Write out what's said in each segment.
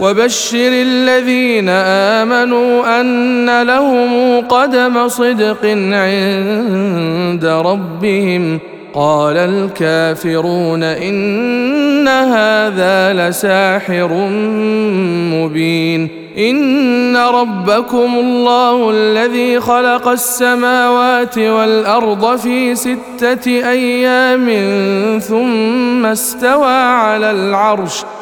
وبشر الذين آمنوا أن لهم قدم صدق عند ربهم. قال الكافرون إن هذا لساحر مبين. إن ربكم الله الذي خلق السماوات والأرض في ستة أيام ثم استوى على العرش.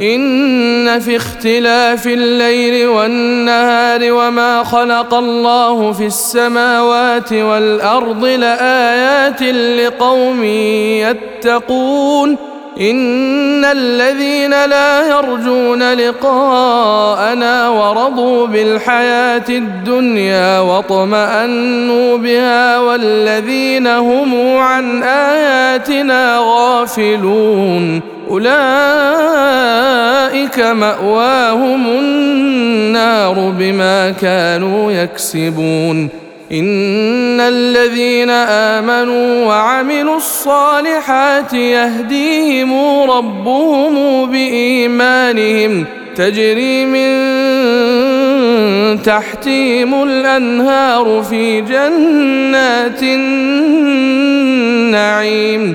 إن في اختلاف الليل والنهار وما خلق الله في السماوات والأرض لآيات لقوم يتقون إن الذين لا يرجون لقاءنا ورضوا بالحياة الدنيا واطمأنوا بها والذين هم عن آياتنا غافلون أولئك مأواهم النار بما كانوا يكسبون. إن الذين آمنوا وعملوا الصالحات يهديهم ربهم بإيمانهم. تجري من تحتهم الأنهار في جنات النعيم.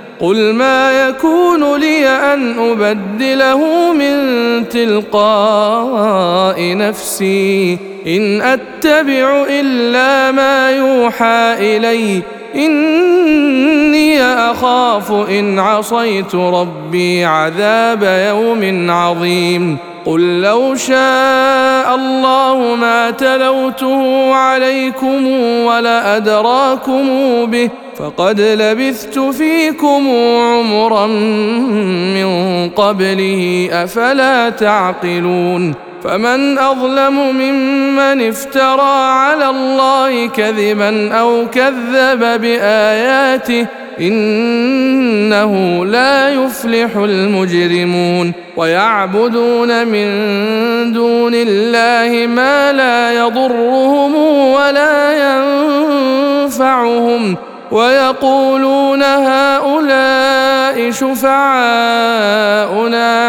قل ما يكون لي ان ابدله من تلقاء نفسي ان اتبع الا ما يوحى الي اني اخاف ان عصيت ربي عذاب يوم عظيم قل لو شاء الله ما تلوته عليكم ولا ادراكم به فقد لبثت فيكم عمرا من قبله أفلا تعقلون؟ فمن أظلم ممن افترى على الله كذبا أو كذب بآياته إنه لا يفلح المجرمون. ويعبدون من دون الله ما لا يضرهم ولا ينفعهم. ويقولون هؤلاء شفعاؤنا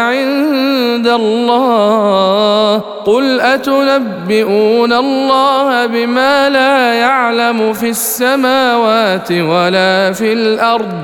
عند الله قل أتنبئون الله بما لا يعلم في السماوات ولا في الأرض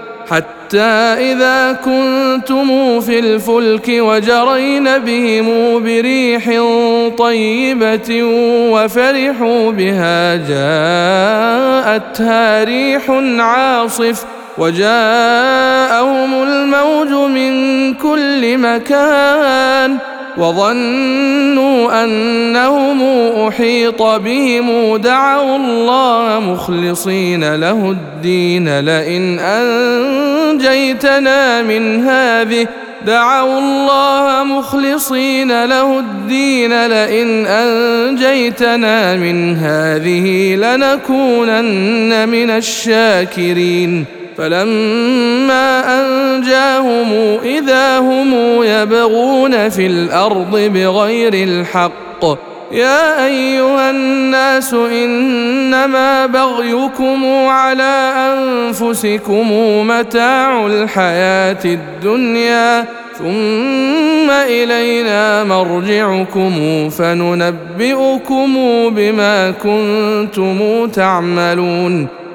حتى إذا كنتم في الفلك وجرين بهم بريح طيبة وفرحوا بها جاءتها ريح عاصف وجاءهم الموج من كل مكان. وظنوا أنهم أحيط بهم دعوا الله مخلصين له الدين لئن أنجيتنا من هذه دعوا الله مخلصين له الدين لئن أنجيتنا من هذه لنكونن من الشاكرين فلما أنجاهم إذا هم يبغون في الأرض بغير الحق يا أيها الناس إنما بغيكم على أنفسكم متاع الحياة الدنيا ثم إلينا مرجعكم فننبئكم بما كنتم تعملون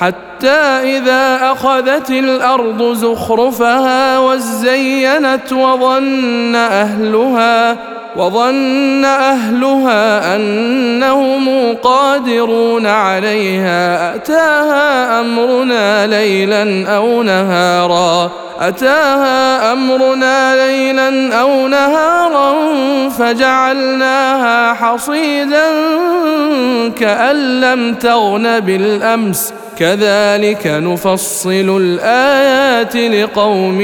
حتى إذا أخذت الأرض زخرفها وزينت وظن أهلها وظن أهلها أنهم قادرون عليها. أتاها أمرنا ليلا أو نهارا. أتاها أمرنا ليلا أو نهارا فجعلناها حصيدا كأن لم تغن بالأمس. كذلك نفصل الآيات لقوم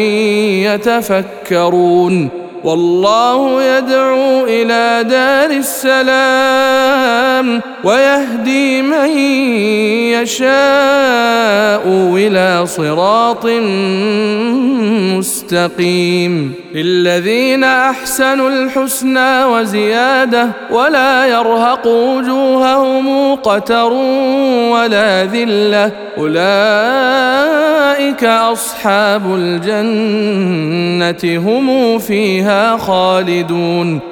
يتفكرون. والله يدعو إلى دار السلام. ويهدي من يشاء إلى صراط مستقيم. للذين أحسنوا الحسنى وزيادة ولا يرهق وجوههم قتر ولا ذلة. أولئك أصحاب الجنة هم فيها خالدون.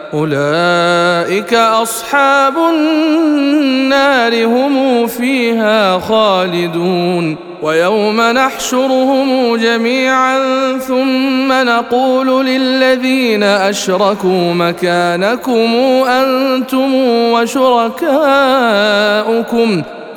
أولئك أصحاب النار هم فيها خالدون ويوم نحشرهم جميعا ثم نقول للذين أشركوا مكانكم أنتم وشركاؤكم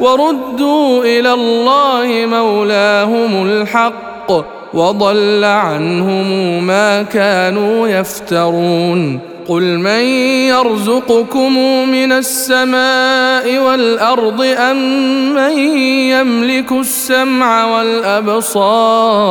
وردوا إلى الله مولاهم الحق وضل عنهم ما كانوا يفترون قل من يرزقكم من السماء والأرض أم من يملك السمع والأبصار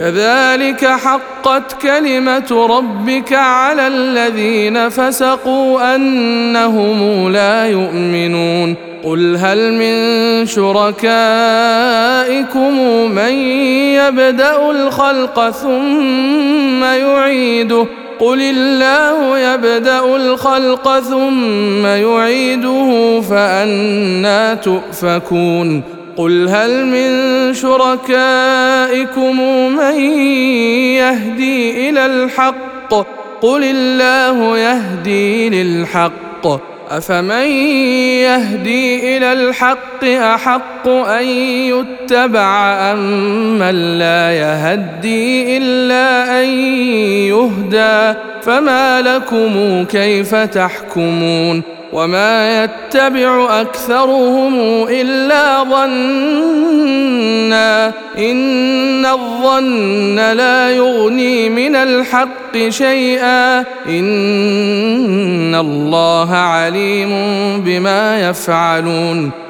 كذلك حقت كلمة ربك على الذين فسقوا أنهم لا يؤمنون. قل هل من شركائكم من يبدأ الخلق ثم يعيده؟ قل الله يبدأ الخلق ثم يعيده فانى تؤفكون. قل هل من شركائكم من يهدي إلى الحق؟ قل الله يهدي للحق. افمن يهدي إلى الحق احق ان يتبع ام من لا يهدي الا ان يهدى؟ فما لكم كيف تحكمون؟ وما يتبع اكثرهم الا ظنا ان الظن لا يغني من الحق شيئا ان الله عليم بما يفعلون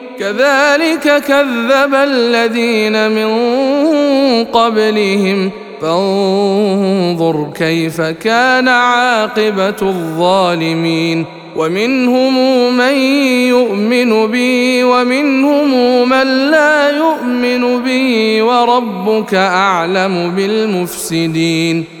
كذلك كذب الذين من قبلهم. فانظر كيف كان عاقبة الظالمين. ومنهم من يؤمن بي ومنهم من لا يؤمن بي. وربك أعلم بالمفسدين.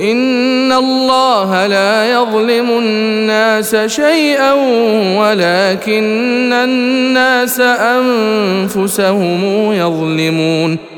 ان الله لا يظلم الناس شيئا ولكن الناس انفسهم يظلمون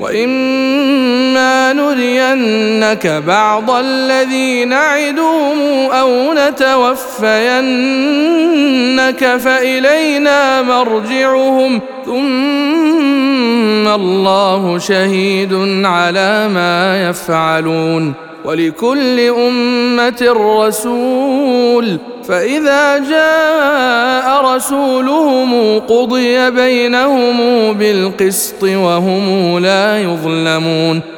واما نرينك بعض الذي نعدهم أو نتوفينك فالينا مرجعهم ثم الله شهيد على ما يفعلون ولكل امه رسول فإذا جاء رسولهم قضي بينهم بالقسط وهم لا يظلمون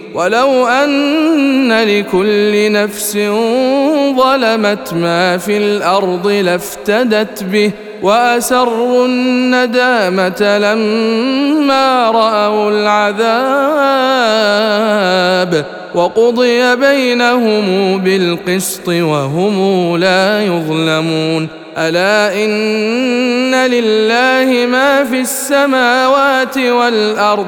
ولو أن لكل نفس ظلمت ما في الأرض لافتدت به وأسروا الندامة لما رأوا العذاب وقضي بينهم بالقسط وهم لا يظلمون. ألا إن لله ما في السماوات والأرض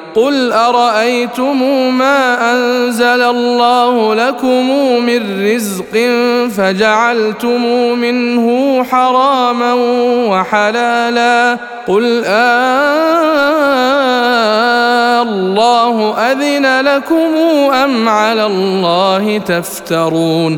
قل ارايتم ما انزل الله لكم من رزق فجعلتم منه حراما وحلالا قل آه الله اذن لكم ام على الله تفترون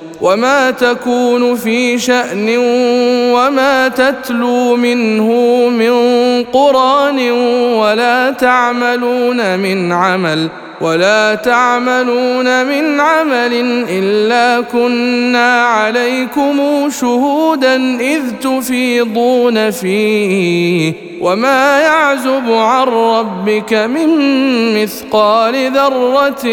وما تكون في شان وما تتلو منه من قران ولا تعملون من عمل ولا تعملون من عمل إلا كنا عليكم شهودا إذ تفيضون فيه وما يعزب عن ربك من مثقال ذرة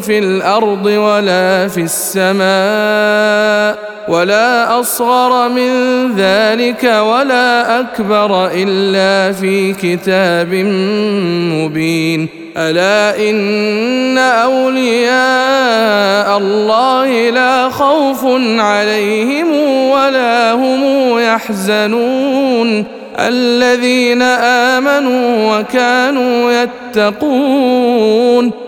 في الأرض ولا في السماء ولا أصغر من ذلك ولا أكبر إلا في كتاب مبين ألا إن أولياء الله لا خوف عليهم ولا هم يحزنون. الذين آمنوا وكانوا يتقون.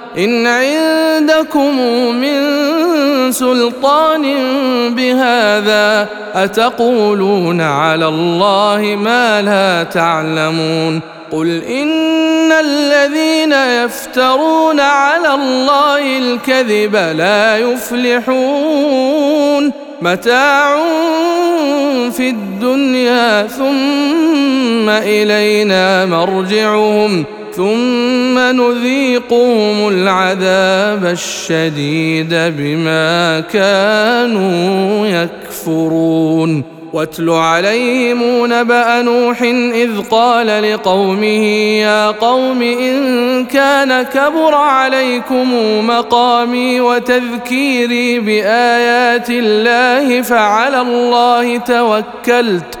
إن عندكم من سلطان بهذا أتقولون على الله ما لا تعلمون قل إن الذين يفترون على الله الكذب لا يفلحون متاع في الدنيا ثم إلينا مرجعهم ثم نذيقهم العذاب الشديد بما كانوا يكفرون. واتل عليهم نبأ نوح إذ قال لقومه يا قوم إن كان كبر عليكم مقامي وتذكيري بآيات الله فعلى الله توكلت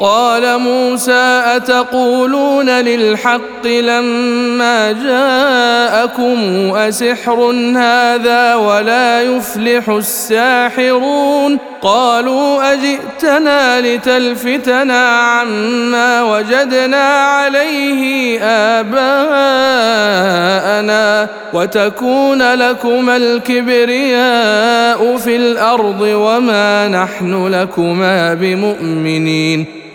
قال موسى أتقولون للحق لما جاءكم أسحر هذا ولا يفلح الساحرون قالوا أجئتنا لتلفتنا عما وجدنا عليه آباءنا وتكون لكما الكبرياء في الأرض وما نحن لكما بمؤمنين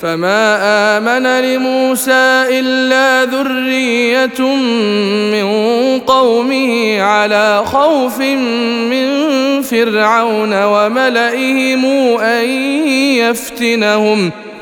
فما آمن لموسى إلا ذرية من قومه على خوف من فرعون وملئهم أن يفتنهم.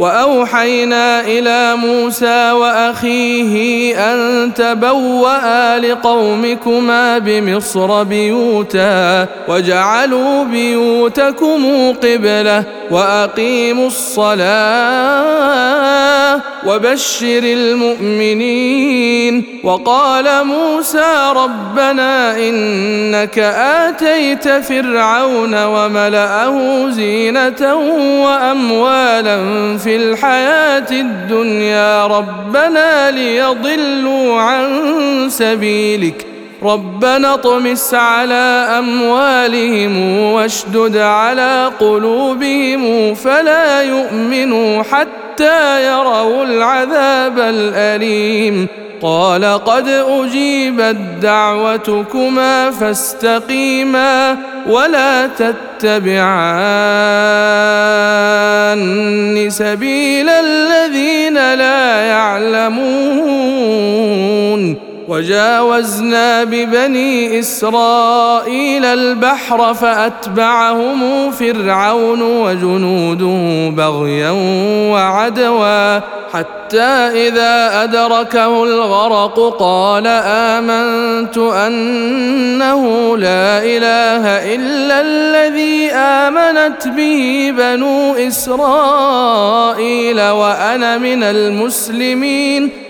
وأوحينا إلى موسى وأخيه أن تبوأ لقومكما بمصر بيوتا وجعلوا بيوتكم قبلة وأقيموا الصلاة وبشر المؤمنين وقال موسى ربنا إنك آتيت فرعون وملأه زينة وأموالا في الحياة الدنيا ربنا ليضلوا عن سبيلك. ربنا اطمس على أموالهم واشدد على قلوبهم فلا يؤمنوا حتى يروا العذاب الأليم. قال قد أجيبت دعوتكما فاستقيما ولا تتبعان سبيل الذين لا يعلمون وجاوزنا ببني إسرائيل البحر فأتبعهم فرعون وجنوده بغيا وعدوا حتى إذا أدركه الغرق قال آمنت أنه لا إله إلا الذي آمنت به بنو إسرائيل وأنا من المسلمين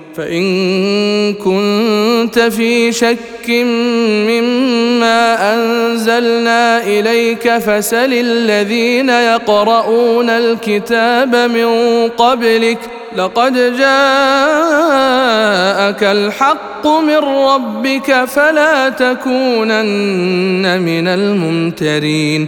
فإن كنت في شك مما أنزلنا إليك فسل الذين يقرؤون الكتاب من قبلك لقد جاءك الحق من ربك فلا تكونن من الممترين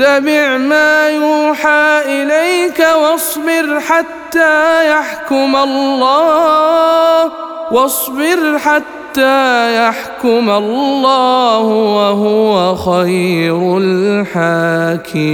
واتبع ما يوحى إليك واصبر حتى يحكم الله واصبر حتى يحكم الله وهو خير الحاكمين.